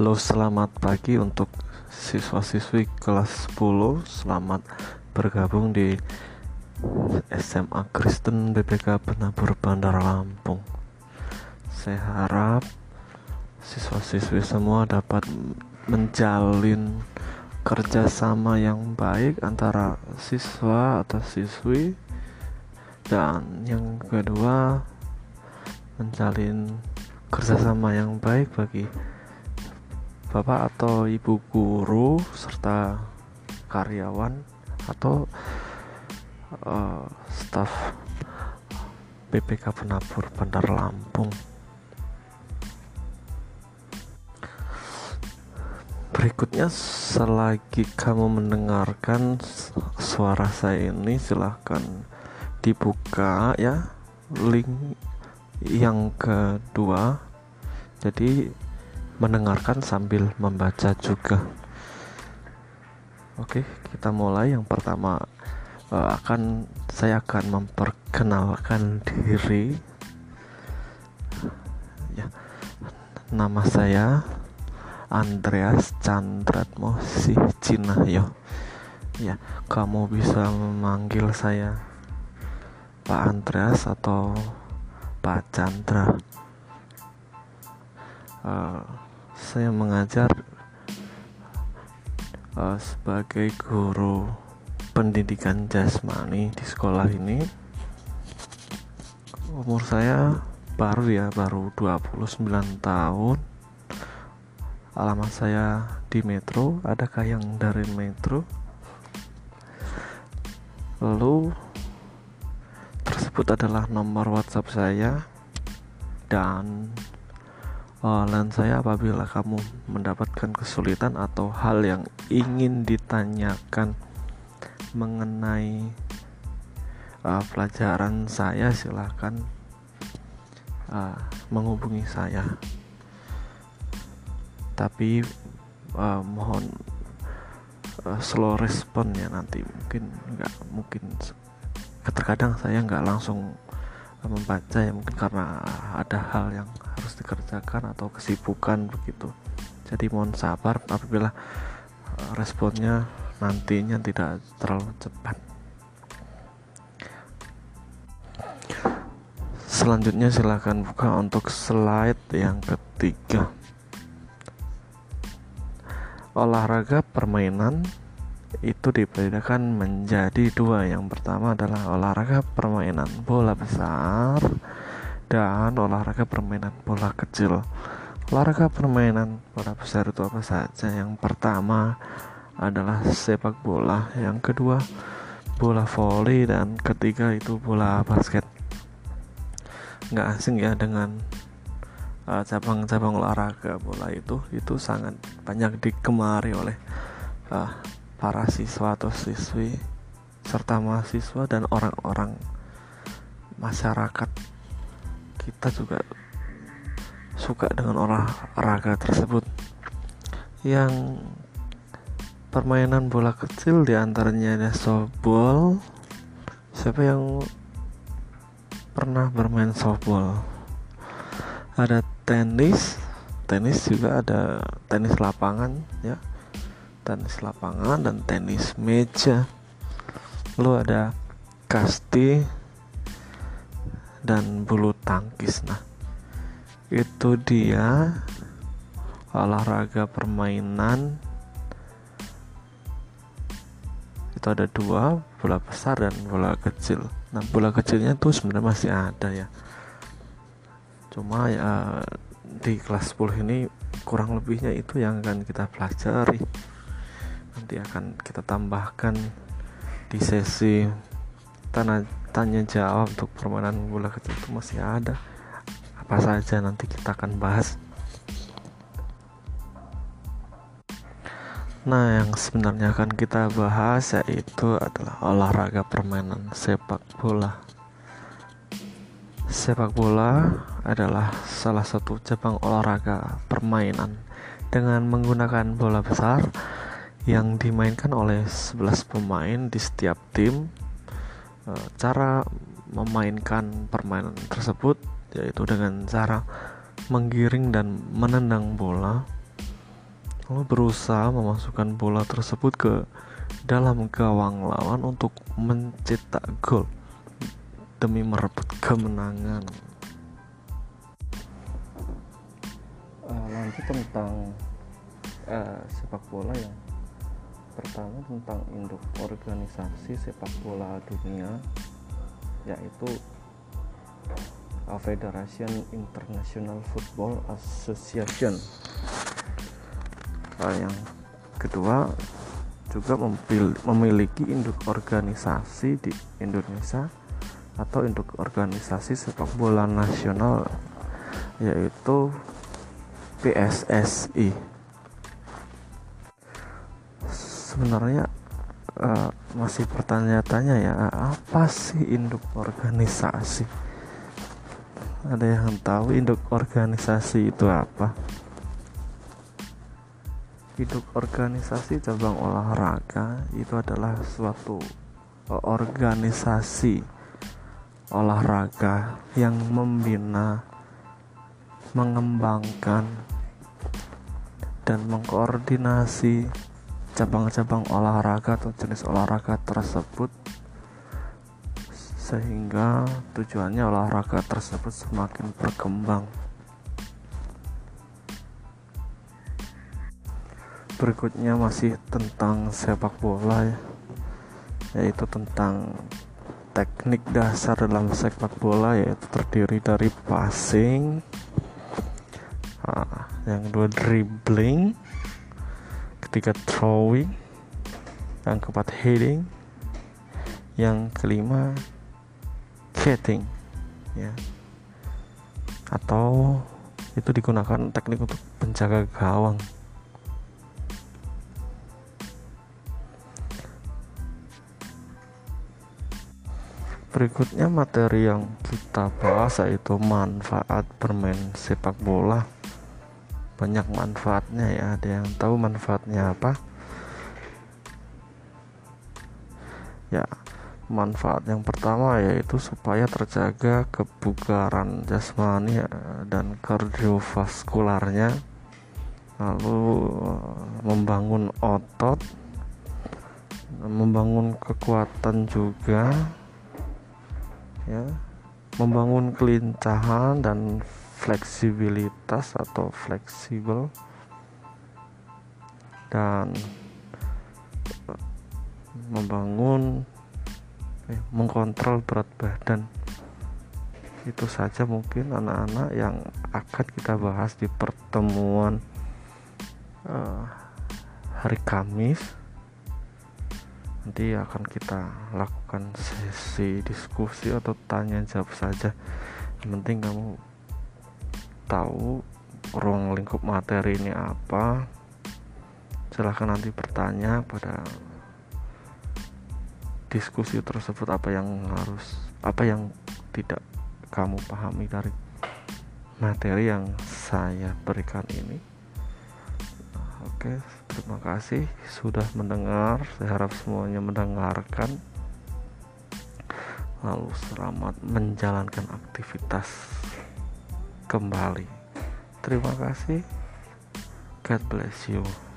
Halo, selamat pagi untuk siswa-siswi kelas 10. Selamat bergabung di SMA Kristen BPK Penabur Bandar Lampung. Saya harap siswa-siswi semua dapat menjalin kerjasama yang baik antara siswa atau siswi dan yang kedua menjalin kerjasama yang baik bagi bapak atau ibu guru serta karyawan atau uh, staf BPK Penabur Bandar Lampung. Berikutnya selagi kamu mendengarkan suara saya ini silahkan dibuka ya link yang kedua. Jadi mendengarkan sambil membaca juga. Oke, kita mulai. Yang pertama uh, akan saya akan memperkenalkan diri. Ya, nama saya Andreas Chandratmo Cinayo. Ya, kamu bisa memanggil saya Pak Andreas atau Pak Chandra. Uh, saya mengajar uh, sebagai guru pendidikan jasmani di sekolah ini. Umur saya baru ya baru 29 tahun. Alamat saya di metro adakah yang dari metro? Lalu tersebut adalah nomor whatsapp saya dan uh, saya apabila kamu mendapatkan kesulitan atau hal yang ingin ditanyakan mengenai uh, pelajaran saya silahkan uh, menghubungi saya. Tapi uh, mohon uh, slow respon ya nanti. Mungkin nggak mungkin terkadang saya nggak langsung membaca ya mungkin karena ada hal yang dikerjakan atau kesibukan begitu. Jadi mohon sabar apabila eh, responnya nantinya tidak terlalu cepat. Selanjutnya silahkan buka untuk slide yang ketiga. Olahraga permainan itu dibedakan menjadi dua. Yang pertama adalah olahraga permainan bola besar dan olahraga permainan bola kecil. Olahraga permainan bola besar itu apa saja? Yang pertama adalah sepak bola yang kedua bola voli dan ketiga itu bola basket. Nggak asing ya dengan uh, cabang-cabang olahraga bola itu itu sangat banyak digemari oleh uh, para siswa atau siswi serta mahasiswa dan orang-orang masyarakat kita juga suka dengan olahraga tersebut. Yang permainan bola kecil di antaranya ada softball. Siapa yang pernah bermain softball? Ada tenis. Tenis juga ada tenis lapangan ya. Tenis lapangan dan tenis meja. Lalu ada kasti dan bulu tangkis. Nah itu dia olahraga permainan. Itu ada dua bola besar dan bola kecil. Nah bola kecilnya tuh sebenarnya masih ada ya. Cuma ya di kelas 10 ini kurang lebihnya itu yang akan kita pelajari. Nanti akan kita tambahkan di sesi tanya, tanya jawab untuk permainan bola kecil itu masih ada apa saja nanti kita akan bahas Nah, yang sebenarnya akan kita bahas yaitu adalah olahraga permainan sepak bola. Sepak bola adalah salah satu cabang olahraga permainan dengan menggunakan bola besar yang dimainkan oleh 11 pemain di setiap tim. E, cara memainkan permainan tersebut yaitu dengan cara menggiring dan menendang bola Kamu berusaha memasukkan bola tersebut ke dalam gawang lawan untuk mencetak gol demi merebut kemenangan. Uh, lanjut tentang uh, sepak bola yang pertama tentang induk organisasi sepak bola dunia yaitu Federation International Football Association. Uh, yang kedua juga memiliki induk organisasi di Indonesia atau induk organisasi sepak bola nasional yaitu PSSI. Sebenarnya uh, masih pertanyaan-tanya ya apa sih induk organisasi? Ada yang tahu induk organisasi itu apa? hidup organisasi cabang olahraga itu adalah suatu organisasi olahraga yang membina, mengembangkan, dan mengkoordinasi cabang-cabang olahraga atau jenis olahraga tersebut sehingga tujuannya olahraga tersebut semakin berkembang. berikutnya masih tentang sepak bola ya yaitu tentang teknik dasar dalam sepak bola yaitu terdiri dari passing nah, yang kedua dribbling ketiga throwing yang keempat heading yang kelima catching ya atau itu digunakan teknik untuk penjaga gawang Berikutnya materi yang kita bahas yaitu manfaat bermain sepak bola. Banyak manfaatnya ya, ada yang tahu manfaatnya apa? Ya, manfaat yang pertama yaitu supaya terjaga kebugaran jasmani ya, dan kardiovaskularnya. Lalu membangun otot membangun kekuatan juga ya. Membangun kelincahan dan fleksibilitas atau fleksibel. Dan membangun eh, mengkontrol berat badan. Itu saja mungkin anak-anak yang akan kita bahas di pertemuan uh, hari Kamis. Nanti akan kita lakukan sesi diskusi atau tanya jawab saja. Yang penting kamu tahu ruang lingkup materi ini apa silahkan nanti bertanya pada diskusi tersebut apa yang harus apa yang tidak kamu pahami dari materi yang saya berikan ini. Oke terima kasih sudah mendengar. Saya harap semuanya mendengarkan. Lalu selamat menjalankan aktivitas kembali. Terima kasih. God bless you